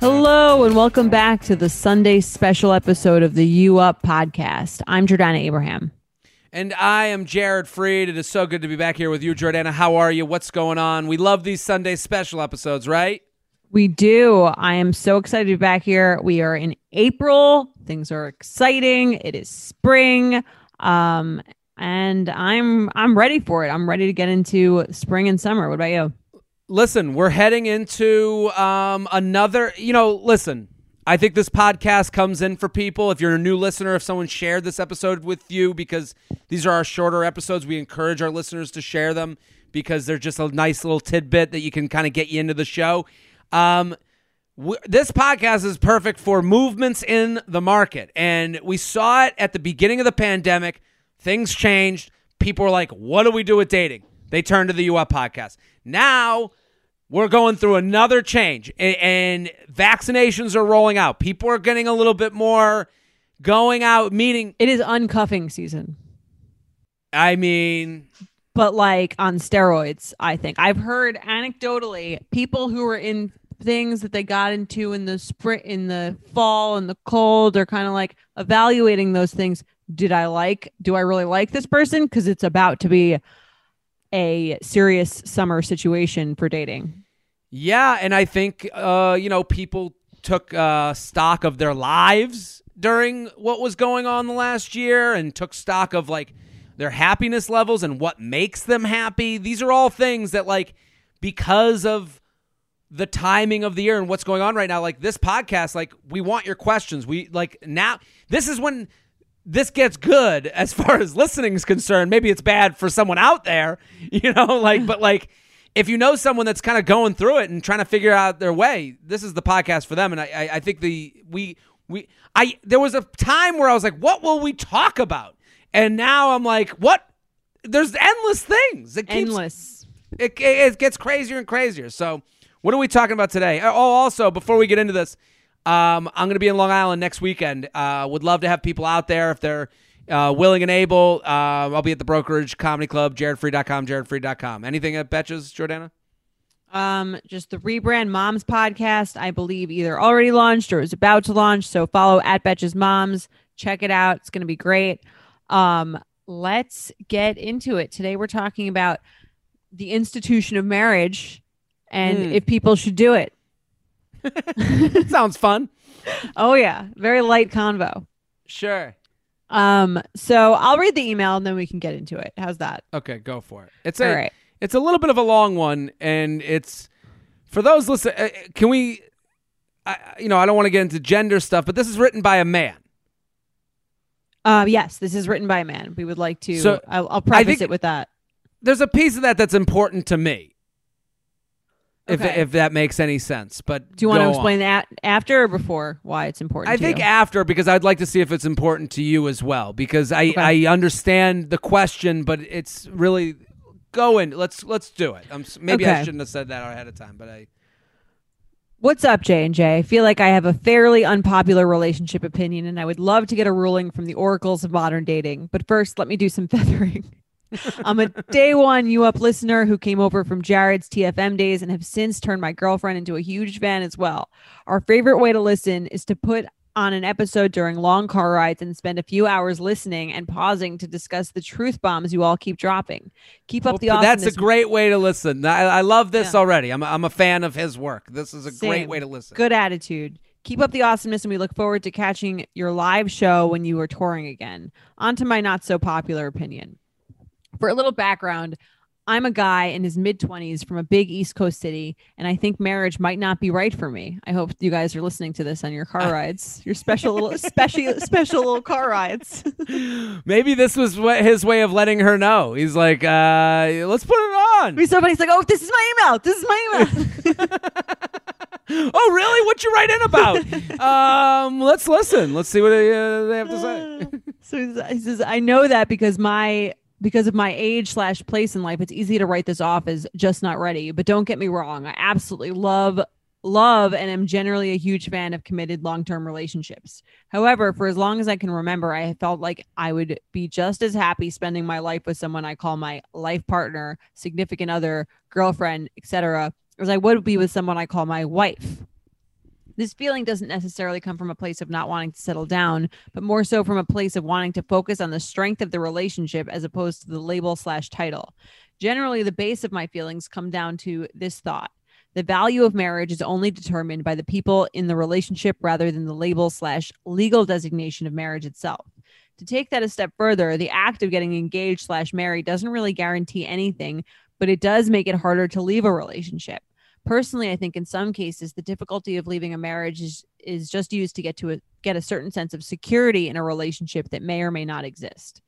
Hello, and welcome back to the Sunday special episode of the You Up podcast. I'm Jordana Abraham. And I am Jared Freid. It is so good to be back here with you, Jordana. How are you? What's going on? We love these Sunday special episodes, right? We do. I am so excited to be back here. We are in April. Things are exciting. It is spring. Um, and I'm I'm ready for it. I'm ready to get into spring and summer. What about you? Listen, we're heading into um, another. You know, listen. I think this podcast comes in for people. If you're a new listener, if someone shared this episode with you, because these are our shorter episodes, we encourage our listeners to share them because they're just a nice little tidbit that you can kind of get you into the show. Um, w- this podcast is perfect for movements in the market, and we saw it at the beginning of the pandemic. Things changed. People were like, "What do we do with dating?" They turned to the U Up podcast. Now we're going through another change, and, and vaccinations are rolling out. People are getting a little bit more going out, meeting. It is uncuffing season. I mean, but like on steroids, I think. I've heard anecdotally people who were in things that they got into in the spring in the fall and the cold are kind of like evaluating those things. Did I like do I really like this person? Because it's about to be a serious summer situation for dating. Yeah, and I think uh, you know people took uh, stock of their lives during what was going on the last year, and took stock of like their happiness levels and what makes them happy. These are all things that like because of the timing of the year and what's going on right now like this podcast like we want your questions we like now this is when this gets good as far as listening is concerned. Maybe it's bad for someone out there, you know, like, but like, if you know someone that's kind of going through it and trying to figure out their way, this is the podcast for them. And I, I, I think the we we I there was a time where I was like, what will we talk about? And now I'm like, what? There's endless things. It keeps, endless. It, it gets crazier and crazier. So, what are we talking about today? Oh, also, before we get into this, um, I'm going to be in Long Island next weekend. Uh, would love to have people out there if they're uh, willing and able. Uh, I'll be at the Brokerage Comedy Club, jaredfreid.com, jaredfreid.com. Anything at Betches, Jordana? Um, just the rebrand moms podcast, I believe either already launched or is about to launch. So follow at Betches Moms. Check it out. It's going to be great. Um, let's get into it. Today we're talking about the institution of marriage and mm. if people should do it. Sounds fun. Oh yeah, very light convo. Sure. Um. So I'll read the email and then we can get into it. How's that? Okay, go for it. It's a. Right. It's a little bit of a long one, and it's for those listen. Uh, can we? I, you know, I don't want to get into gender stuff, but this is written by a man. Uh, yes, this is written by a man. We would like to. So I'll, I'll preface it with that. There's a piece of that that's important to me okay. if that makes any sense. But do you want to explain on. that after or before why it's important? I think you? after because I'd like to see if it's important to you as well because I okay. I understand the question, but it's really go in. Let's let's do it. I'm, maybe okay. I shouldn't have said that ahead of time, but I. What's up, J and J? I feel like I have a fairly unpopular relationship opinion, and I would love to get a ruling from the oracles of modern dating. But first, let me do some feathering. I'm a day one You Up listener who came over from Jared's TFM days and have since turned my girlfriend into a huge fan as well. Our favorite way to listen is to put on an episode during long car rides and spend a few hours listening and pausing to discuss the truth bombs you all keep dropping. Keep up the awesomeness. That's a great way to listen. I, I love this yeah. already. I'm a, I'm a fan of his work. This is a Same. great way to listen. Good attitude. Keep up the awesomeness, and we look forward to catching your live show when you are touring again. On to my not so popular opinion for a little background, I'm a guy in his mid 20s from a big East Coast city, and I think marriage might not be right for me. I hope you guys are listening to this on your car rides, your special little special special little car rides. Maybe this was what his way of letting her know. He's like, uh, let's put it on. Somebody's like, "Oh, this is my email. This is my email." oh, really? What you write in about? um, let's listen. Let's see what they, uh, they have to say. so he says, "I know that because my." Because of my age slash place in life, it's easy to write this off as just not ready. But don't get me wrong, I absolutely love love and am generally a huge fan of committed long-term relationships. However, for as long as I can remember, I felt like I would be just as happy spending my life with someone I call my life partner, significant other, girlfriend, etc., as I would be with someone I call my wife. This feeling doesn't necessarily come from a place of not wanting to settle down, but more so from a place of wanting to focus on the strength of the relationship as opposed to the label slash title. Generally, the base of my feelings come down to this thought the value of marriage is only determined by the people in the relationship rather than the label slash legal designation of marriage itself. To take that a step further, the act of getting engaged slash married doesn't really guarantee anything, but it does make it harder to leave a relationship. Personally, I think in some cases the difficulty of leaving a marriage is is just used to get to a, get a certain sense of security in a relationship that may or may not exist.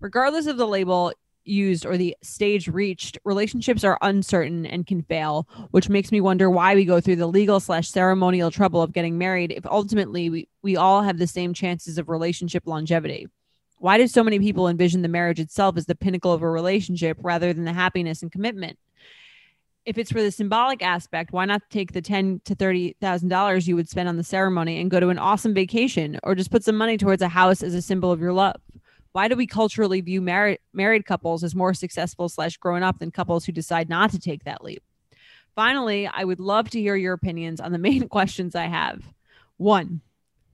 Regardless of the label used or the stage reached, relationships are uncertain and can fail, which makes me wonder why we go through the legal slash ceremonial trouble of getting married if ultimately we, we all have the same chances of relationship longevity. Why do so many people envision the marriage itself as the pinnacle of a relationship rather than the happiness and commitment? If it's for the symbolic aspect, why not take the ten to thirty thousand dollars you would spend on the ceremony and go to an awesome vacation, or just put some money towards a house as a symbol of your love? Why do we culturally view married married couples as more successful slash grown up than couples who decide not to take that leap? Finally, I would love to hear your opinions on the main questions I have. One,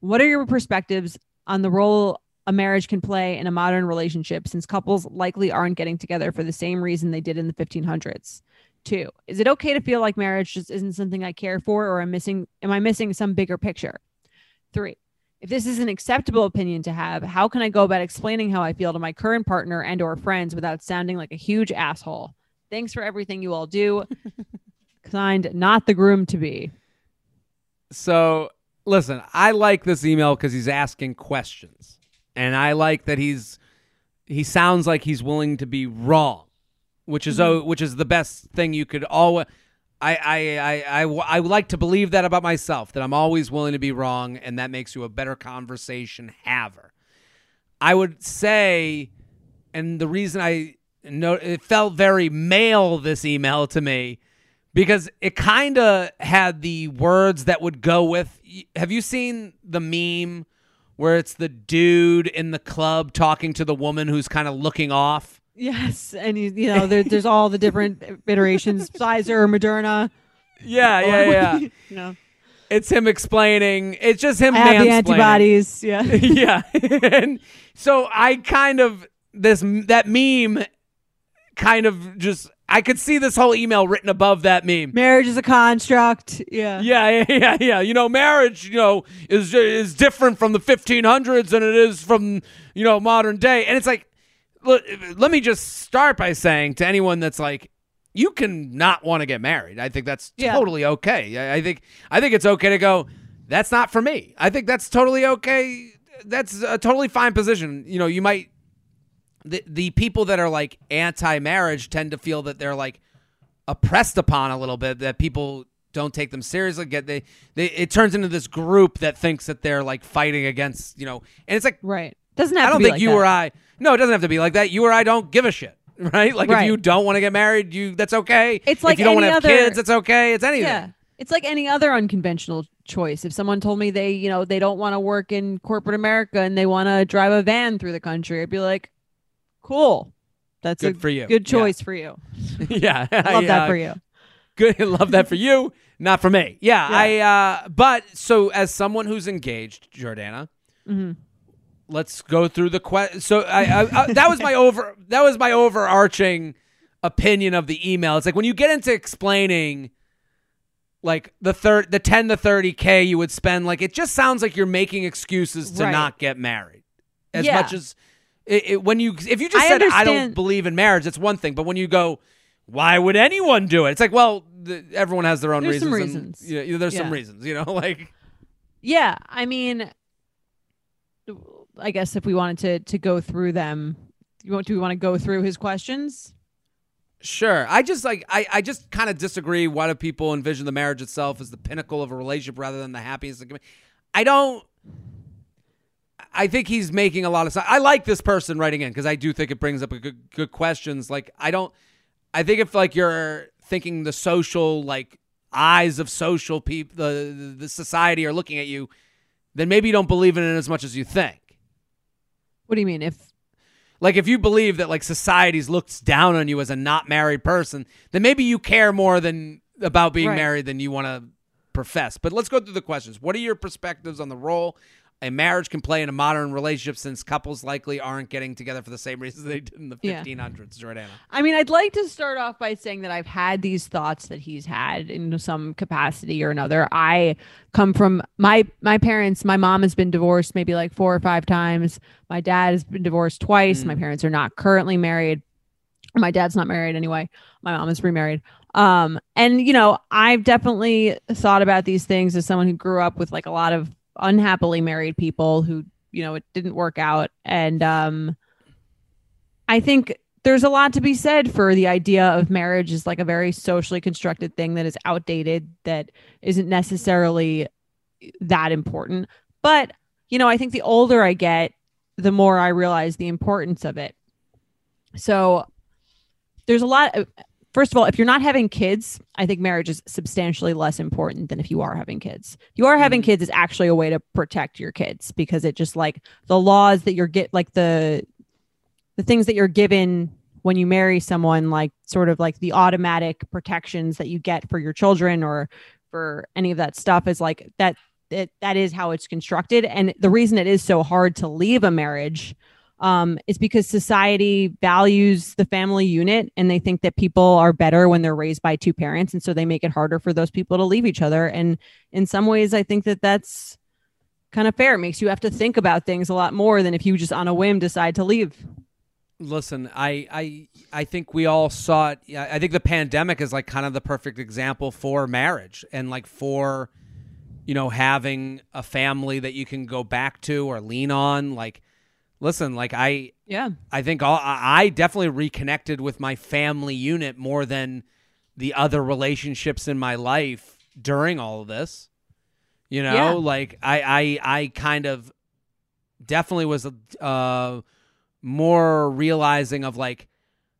what are your perspectives on the role a marriage can play in a modern relationship since couples likely aren't getting together for the same reason they did in the 1500s? Two, is it okay to feel like marriage just isn't something I care for or am missing am I missing some bigger picture? Three, if this is an acceptable opinion to have, how can I go about explaining how I feel to my current partner and or friends without sounding like a huge asshole? Thanks for everything you all do. Signed, not the groom to be. So, listen, I like this email because he's asking questions, and I like that he's he sounds like he's willing to be wrong, which is oh, which is the best thing you could always. I, I, I, I, I like to believe that about myself that I'm always willing to be wrong, and that makes you a better conversation haver. I would say, and the reason I know it felt very male this email to me because it kind of had the words that would go with. Have you seen the meme where it's the dude in the club talking to the woman who's kind of looking off? Yes, and you, you know there, there's all the different iterations: Pfizer, Moderna. Yeah, yeah, yeah. you know, it's him explaining. It's just him I have the antibodies. Yeah, yeah. and so I kind of this that meme kind of just I could see this whole email written above that meme. marriage is a construct. Yeah, Yeah, yeah, yeah, yeah. You know, marriage, you know, is is different from the 1500s than it is from, you know, modern day. And it's like let me just start by saying to anyone that's like you can not want to get married. I think that's Yeah. totally okay. I, I think I think it's okay to go that's not for me. I think that's totally okay. That's a totally fine position. You know, you might the the people that are like anti-marriage tend to feel that they're like oppressed upon a little bit that people don't take them seriously get they, they it turns into this group that thinks that they're like fighting against you know and it's like right. Doesn't have i don't to be think like you that. or i no it doesn't have to be like that you or i don't give a shit right like if you don't want to get married you that's okay It's like if you don't want to any have other- kids it's okay it's anything Yeah. It's like any other unconventional choice. If someone told me they, you know, they don't want to work in corporate America and they want to drive a van through the country, I'd be like, cool. That's Good a for you. Good Yeah. choice for you. yeah I love Yeah. that for you. good love that for you not for me yeah, Yeah. i uh but so as someone who's engaged jordana Mhm. Let's go through the question so I, I, I that was my over that was my overarching opinion of the email it's like when you get into explaining like the third the 10 to 30k you would spend like it just sounds like you're making excuses to Right. not get married as Yeah. much as it, it, when you if you just I said i don't believe in marriage it's one thing but when you go why would anyone do it? It's like, well, the, everyone has their own There's some reasons. and, reasons. yeah, there's some reasons, you know, like Yeah, I mean, I guess if we wanted to to go through them, you want do we want to go through his questions? Sure. I just like I, I just kind of disagree. Why do people envision the marriage itself as the pinnacle of a relationship rather than the happiness? I don't. I think he's making a lot of. I like this person writing in because I do think it brings up good good questions. Like I don't. I think if like you're thinking the social like eyes of social people, the the society are looking at you, then maybe you don't believe in it as much as you think. What do you mean? If Like if you believe that like society's looks down on you as a not married person, then maybe you care more than about being Right. married than you want to profess. But let's go through the questions. What are your perspectives on the role a marriage can play in a modern relationship since couples likely aren't getting together for the same reasons they did in the Yeah. 1500s, Jordana? I mean, I'd like to start off by saying that I've had these thoughts that he's had in some capacity or another. I come from my my parents. My mom has been divorced maybe like four or five times. My dad has been divorced twice. My parents are not currently married. My dad's not married anyway. My mom is remarried. Um, and you know, I've definitely thought about these things as someone who grew up with like a lot of unhappily married people who, you know, it didn't work out. And um I think there's a lot to be said for the idea of marriage is like a very socially constructed thing that is outdated that isn't necessarily that important but you know i think the older i get the more i realize the importance of it so there's a lot of first of all if you're not having kids i think marriage is substantially less important than if you are having kids if you are having Mhm. kids is actually a way to protect your kids because it just like the laws that you're get like the the things that you're given when you marry someone like sort of like the automatic protections that you get for your children or for any of that stuff is like that that that is how it's constructed and the reason it is so hard to leave a marriage um, because society values the family unit and they think that people are better when they're raised by two parents and so they make it harder for those people to leave each other and in some ways i think that that's kind of fair it makes you have to think about things a lot more than if you just on a whim decide to leave Listen, I, I I think we all saw it. I think the pandemic is like kind of the perfect example for marriage and like for you know having a family that you can go back to or lean on. Like, listen, like I yeah I think all, I definitely reconnected with my family unit more than the other relationships in my life during all of this. You know, Yeah. like I I I kind of definitely was uh more realizing of like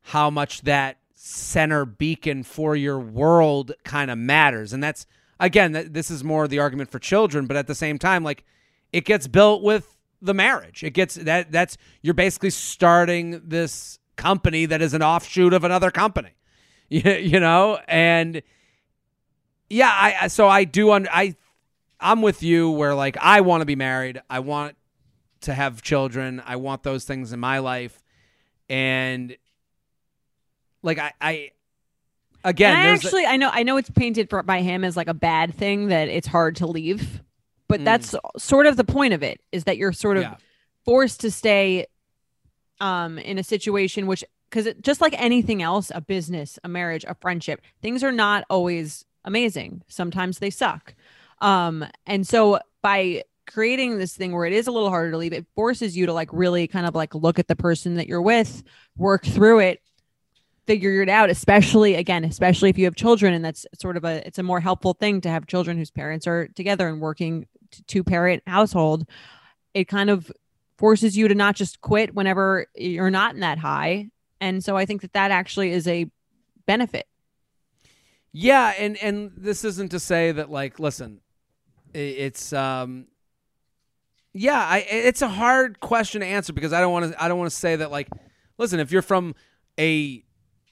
how much that center beacon for your world kind of matters and that's again th- this is more the argument for children but at the same time like it gets built with the marriage. It gets that that's you're basically starting this company that is an offshoot of another company you, you know? And yeah i so i do un, i i'm with you where like i want to be married. I want to have children. I want those things in my life. And like i i again And I actually, I know, I know it's painted for by him as like a bad thing that it's hard to leave, but Mm. that's sort of the point of it is that you're sort of Yeah. forced to stay, um, in a situation which, because just like anything else, a business, a marriage, a friendship, things are not always amazing. Sometimes they suck, um, and so by creating this thing where it is a little harder to leave, it forces you to like really kind of like look at the person that you're with, work through it, figure it out especially again especially if you have children and that's sort of a it's a more helpful thing to have children whose parents are together and working two parent household it kind of forces you to not just quit whenever you're not in that high. And so i think that that actually is a benefit. Yeah, and and this isn't to say that like listen, it's um yeah, I it's a hard question to answer because I don't want to I don't want to say that like listen, if you're from a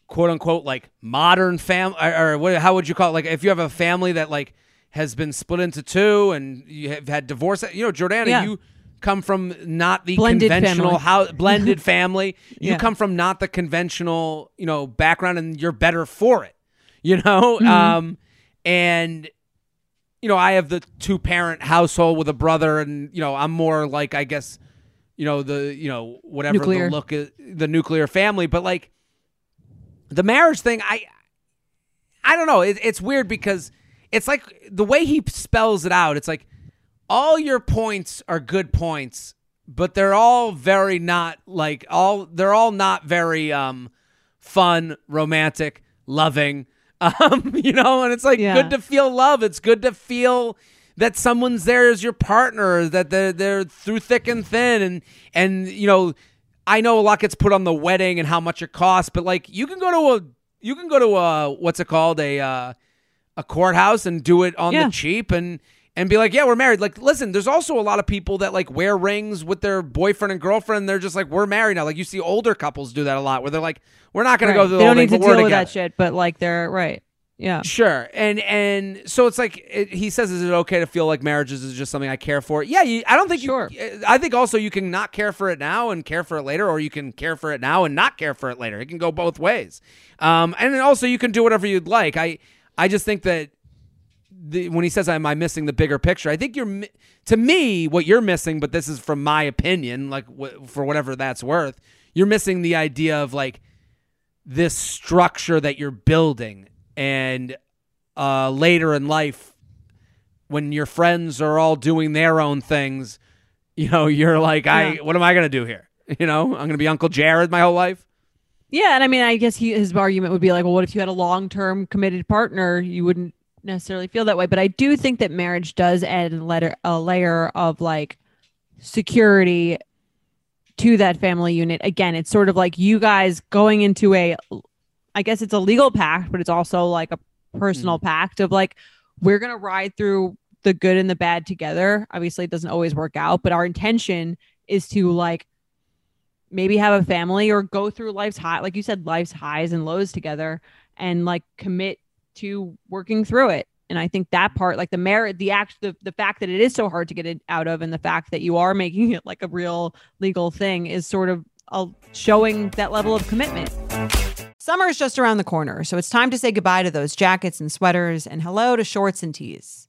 quote unquote like modern family or, or what how would you call it? Like if you have a family that like has been split into two and you have had divorce you know Jordana Yeah. you come from not the Blended conventional blended family you Yeah. come from not the conventional you know background and you're better for it you know Mhm. um and you know i have the two parent household with a brother and you know i'm more like i guess you know the you know whatever Nuclear. the look is the nuclear family but like the marriage thing, I I don't know. It, it's weird because it's like the way he spells it out. It's like all your points are good points, but they're all very not like all. They're all not very um fun, romantic, loving. Um, you know, and it's like Yeah. good to feel love. It's good to feel that someone's there as your partner, that they're they're through thick and thin, and and you know, I know a lot gets put on the wedding and how much it costs, but like you can go to a you can go to a what's it called a uh, a courthouse and do it on Yeah. the cheap and and be like, yeah, we're married. Like, listen, there's also a lot of people that like wear rings with their boyfriend and girlfriend. They're just like, we're married now. Like you see older couples do that a lot, where they're like, we're not Right. to go through they the don't need thing, to deal with that shit, but like they're right. Yeah. Sure, and and so it's like it, he says, is it okay to feel like marriages is just something I care for? Yeah, you, I don't think Sure. you. I think also you can not care for it now and care for it later, or you can care for it now and not care for it later. It can go both ways, um, and then also you can do whatever you'd like. I I just think that the, when he says, "Am I missing the bigger picture?" I think you're to me what you're missing, but this is from my opinion, like wh- for whatever that's worth. You're missing the idea of like this structure that you're building and uh, later in life when your friends are all doing their own things you know you're like i what am i going to do here you know i'm going to be uncle jared my whole life Yeah, and I mean, I guess he, his argument would be like, well, what if you had a long-term committed partner? You wouldn't necessarily feel that way. But I do think that marriage does add a, letter, a layer of like security to that family unit. Again, it's sort of like you guys going into a, I guess it's a legal pact, but it's also like a personal mm-hmm. pact of like, we're gonna ride through the good and the bad together. Obviously, it doesn't always work out, but our intention is to like maybe have a family or go through life's high like you said life's highs and lows together and like commit to working through it and i think that part like the merit the act the, the fact that it is so hard to get it out of and the fact that you are making it like a real legal thing is sort of uh, showing that level of commitment Summer is just around the corner, so it's time to say goodbye to those jackets and sweaters and hello to shorts and tees.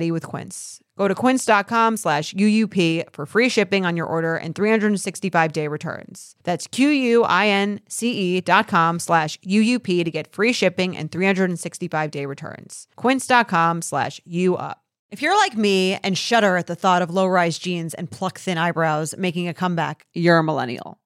with Quince. Go to quince.com slash UUP for free shipping on your order and 365 day returns. That's Q-U-I-N-C-E dot com slash UUP to get free shipping and 365 day returns. Quince.com slash UUP. If you're like me and shudder at the thought of low rise jeans and pluck thin eyebrows making a comeback, you're a millennial.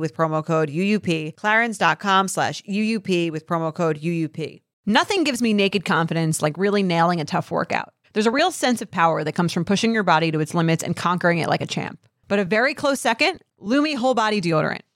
with promo code UUP, clarins.com slash UUP with promo code UUP. Nothing gives me naked confidence like really nailing a tough workout. There's a real sense of power that comes from pushing your body to its limits and conquering it like a champ. But a very close second, Lume Whole Body Deodorant.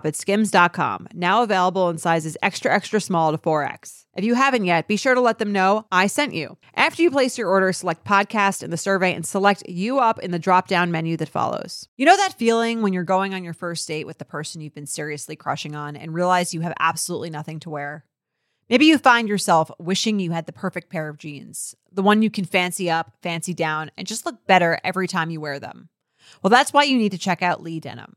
at skims.com, now available in sizes extra, extra small to 4X. If you haven't yet, be sure to let them know I sent you. After you place your order, select podcast in the survey and select you up in the drop down menu that follows. You know that feeling when you're going on your first date with the person you've been seriously crushing on and realize you have absolutely nothing to wear? Maybe you find yourself wishing you had the perfect pair of jeans, the one you can fancy up, fancy down, and just look better every time you wear them. Well, that's why you need to check out Lee Denim.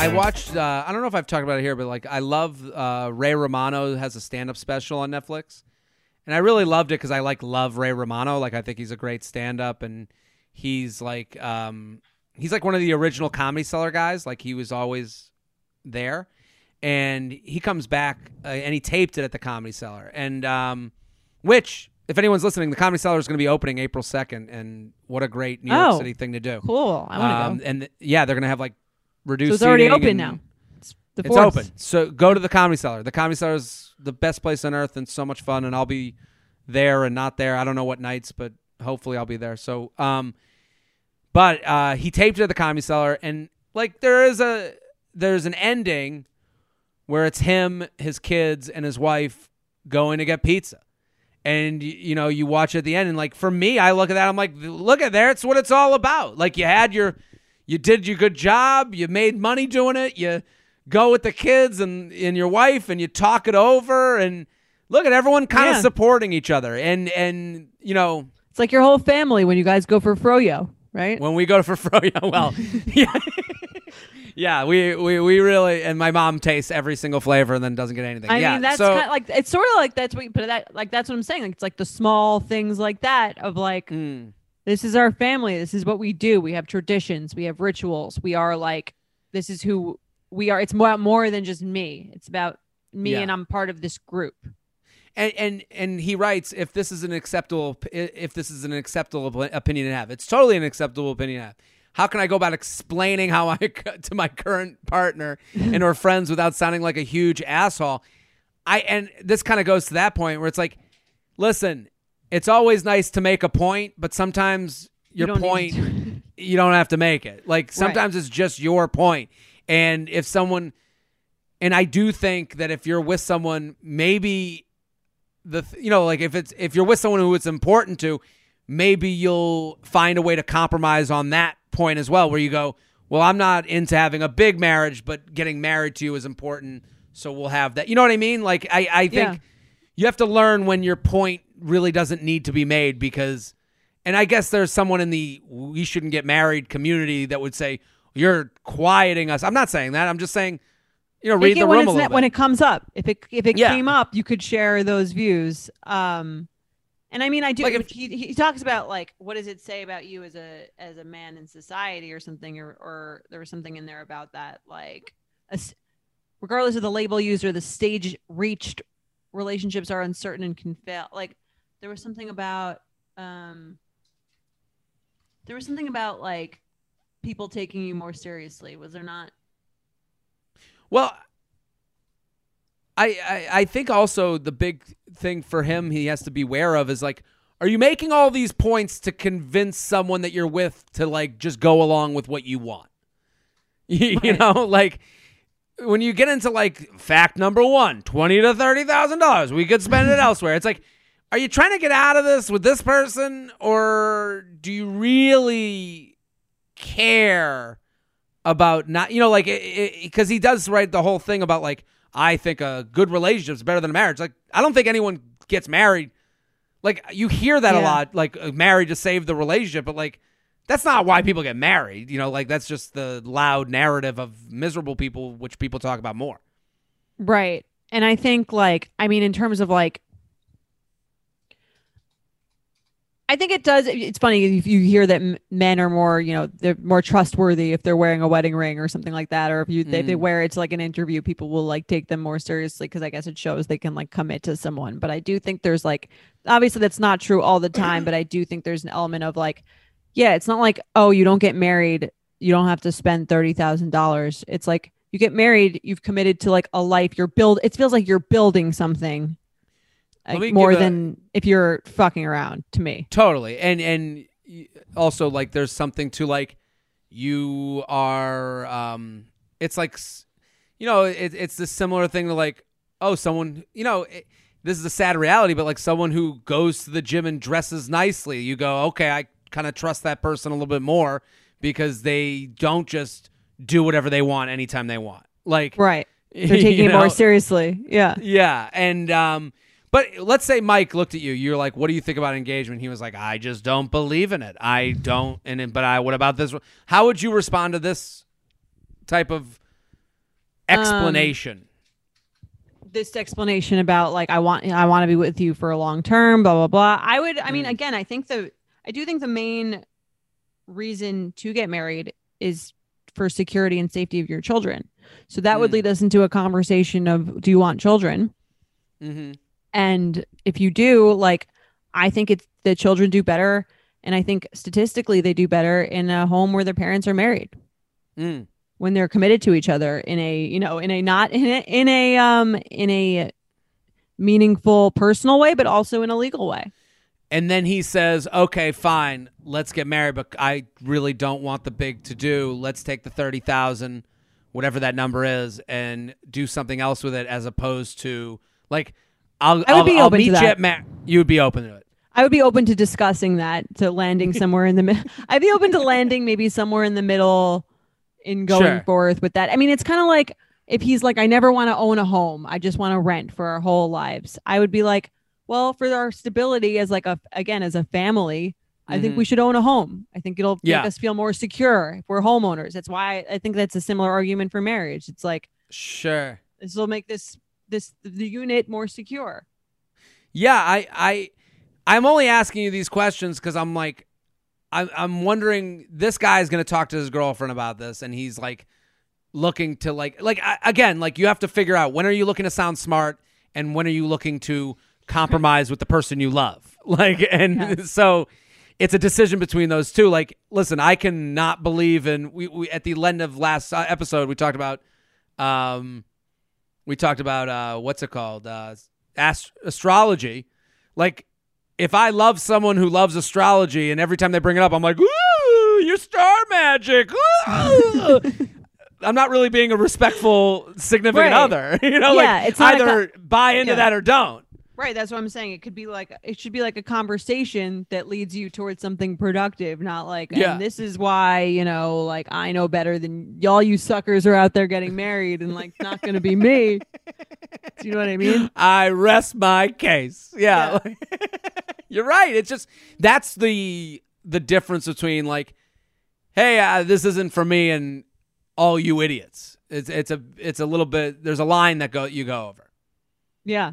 I watched. Uh, I don't know if I've talked about it here, but like I love uh, Ray Romano has a stand-up special on Netflix, and I really loved it because I like love Ray Romano. Like I think he's a great stand-up, and he's like um, he's like one of the original Comedy Cellar guys. Like he was always there, and he comes back uh, and he taped it at the comedy cellar, and um, which if anyone's listening, the Comedy Cellar is going to be opening April second, and what a great New York Oh, City thing to do. Cool. I want to Um, go. and th- yeah, they're going to have like reduced. So it's already open now. It's, the It's fourth. open. So go to the Comedy Cellar. The Comedy Cellar is the best place on earth and so much fun. And I'll be there and not there. I don't know what nights, but hopefully I'll be there. So, um, but uh, he taped it at the Comedy Cellar, and like there is a there's an ending where it's him, his kids, and his wife going to get pizza. And you know, you watch at the end, and like for me, I look at that, I'm like, look at there, it's what it's all about. Like you had your, you did your good job, you made money doing it, you go with the kids and and your wife, and you talk it over, and look at everyone kind of Yeah. supporting each other, and and you know, It's like your whole family when you guys go for froyo, right? when we go for froyo, well, yeah, yeah, we, we we really and my mom tastes every single flavor and then doesn't get anything. I yeah, mean, that's so, kind of like it's sort of like that's what, you, but that like that's what I'm saying. Like it's like the small things like that of like mm, this is our family. This is what we do. We have traditions. We have rituals. We are like this is who we are. It's more more than just me. It's about me Yeah. and I'm part of this group. and and and he writes if this is an acceptable if this is an acceptable opinion to have, it's totally an acceptable opinion to have. How can I go about explaining how I to my current partner and her friends without sounding like a huge asshole? I and this kind of goes to that point where it's like, listen, it's always nice to make a point, but sometimes your don't point you don't have to make it. Like sometimes it's just your point. And if someone and I do think that if you're with someone, maybe the you know, like if it's if you're with someone who it's important to, maybe you'll find a way to compromise on that point as well where you go, well, I'm not into having a big marriage, but getting married to you is important, so we'll have that. You know what I mean? Like I I think Yeah. you have to learn when your point really doesn't need to be made because and I guess there's someone in the we shouldn't get married community that would say you're quieting us. I'm not saying that. I'm just saying, you know, read the room a little bit. when it comes up. If it if it Yeah. came up, you could share those views. Um, and I mean, I do. Like if- he he talks about like what does it say about you as a as a man in society or something, or or there was something in there about that, like, a regardless of the label used or the stage reached, relationships are uncertain and can fail. Like, there was something about um, there was something about like people taking you more seriously. Was there not? Well, I, I I think also the big thing for him he has to be aware of is like, are you making all these points to convince someone that you're with to like just go along with what you want? You, you know, like when you get into like fact number one, twenty to thirty thousand dollars, we could spend it elsewhere. It's like, are you trying to get out of this with this person, or do you really care about not, you know, like because he does write the whole thing about like I think a good relationship is better than a marriage. Like I don't think anyone gets married. Like you hear that a lot, like uh, married to save the relationship, but like that's not why people get married. You know, like that's just the loud narrative of miserable people, which people talk about more. Right. And I think like I mean in terms of like I think it does it's funny if you hear that men are more, you know, they're more trustworthy if they're wearing a wedding ring or something like that or if you if they Mhm. wear it to like an interview people will like take them more seriously because I guess it shows they can like commit to someone. But I do think there's like obviously that's not true all the time, but I do think there's an element of like yeah, it's not like oh, you don't get married, you don't have to spend $30,000. It's like you get married, you've committed to like a life. You're build. It feels like you're building something like, more give a- than if you're fucking around. To me, Totally. And and also like there's something to like you are um it's like you know it, it's the similar thing to like oh someone you know it, this is a sad reality but like someone who goes to the gym and dresses nicely you go okay I kind of trust that person a little bit more because they don't just do whatever they want anytime they want like right? They're taking you it more seriously. Yeah. Yeah, and um, but let's say Mike looked at you. You're like, "What do you think about engagement?" He was like, "I just don't believe in it. I don't." And but I, what about this? How would you respond to this type of explanation? this explanation about like I want I want to be with you for a long term, blah blah blah. I would I mean Mm. again, I think the I do think the main reason to get married is for security and safety of your children. So that would Mm. lead us into a conversation of do you want children? mm-hmm. And if you do, like I think it's the children do better and I think statistically they do better in a home where their parents are married mm. when they're committed to each other in a you know in a not in a in a um in a meaningful personal way but also in a legal way And then he says, "Okay, fine, let's get married, but I really don't want the big to do. Let's take the thirty thousand, whatever that number is, and do something else with it, as opposed to like." I'll, I would I'll, be I'll open to that. ma- you would be open to it. i would be open to discussing that to landing somewhere in the middle i'd be open to landing maybe somewhere in the middle in going Sure. forth with that i mean it's kind of like if he's like i never want to own a home i just want to rent for our whole lives i would be like well for our stability as like a again as a family I think we mm-hmm. should own a home. I think it'll Yeah. make us feel more secure if we're homeowners. That's why I think that's a similar argument for marriage. It's like Sure. this will make this this the unit more secure. Yeah, I I I'm only asking you these questions because I'm like I'm I'm wondering this guy is gonna talk to his girlfriend about this and he's like looking to like like I, again like you have to figure out when are you looking to sound smart and when are you looking to compromise with the person you love? Like and so it's a decision between those two. Like listen i cannot believe in we, we at the end of last uh, episode we talked about um we talked about uh what's it called uh ast- astrology like if i love someone who loves astrology and every time they bring it up i'm like ooh your star magic ooh." i'm not really being a respectful significant Right. other you know Yeah, like it's not either buy into that or don't Right, that's what I'm saying. It could be like it should be like a conversation that leads you towards something productive, not like Yeah. and this is why, you know, like I know better than y'all you suckers are out there getting married and like not going to be me. Do you know what I mean? I rest my case. Yeah. You're right. It's just that's the the difference between like hey, uh, this isn't for me and all you idiots. It's it's a it's a little bit there's a line that go you go over. Yeah.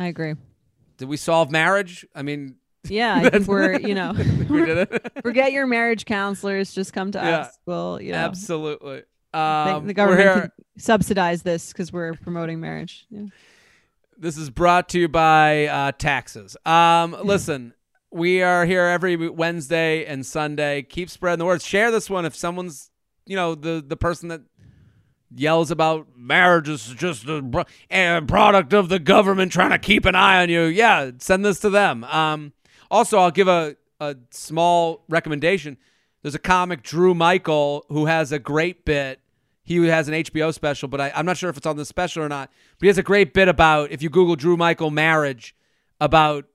I agree. Did we solve marriage? I mean, Yeah, I think we're, you know, we forget your marriage counselors, just come to Yeah. us. Well, you know, Absolutely. the- Um, the government subsidize this cuz we're promoting marriage. Yeah. This is brought to you by uh, taxes. Um, listen, we are here every Wednesday and Sunday. Keep spreading the word. Share this one if someone's, you know, the the person that yells about marriage is just a, a product of the government trying to keep an eye on you. Yeah, send this to them. Um, also, I'll give a a small recommendation. There's a comic, Drew Michael, who has a great bit. He has an HBO special, but I, I'm not sure if it's on the special or not. But he has a great bit about if you Google Drew Michael marriage, about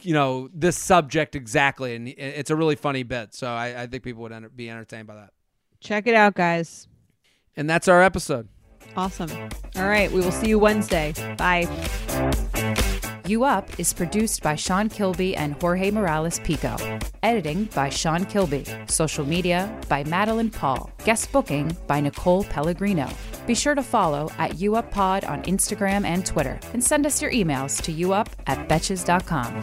you know this subject exactly, and it's a really funny bit. So I, I think people would enter, be entertained by that. Check it out, guys. And that's our episode. Awesome. All right, we will see you Wednesday. Bye. You Up is produced by Sean Kilby and Jorge Morales Pico. Editing by Sean Kilby. Social media by Madeline Paul. Guest booking by Nicole Pellegrino. Be sure to follow at UUpPod on Instagram and Twitter. And send us your emails to uup at betches.com.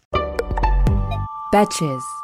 Betches.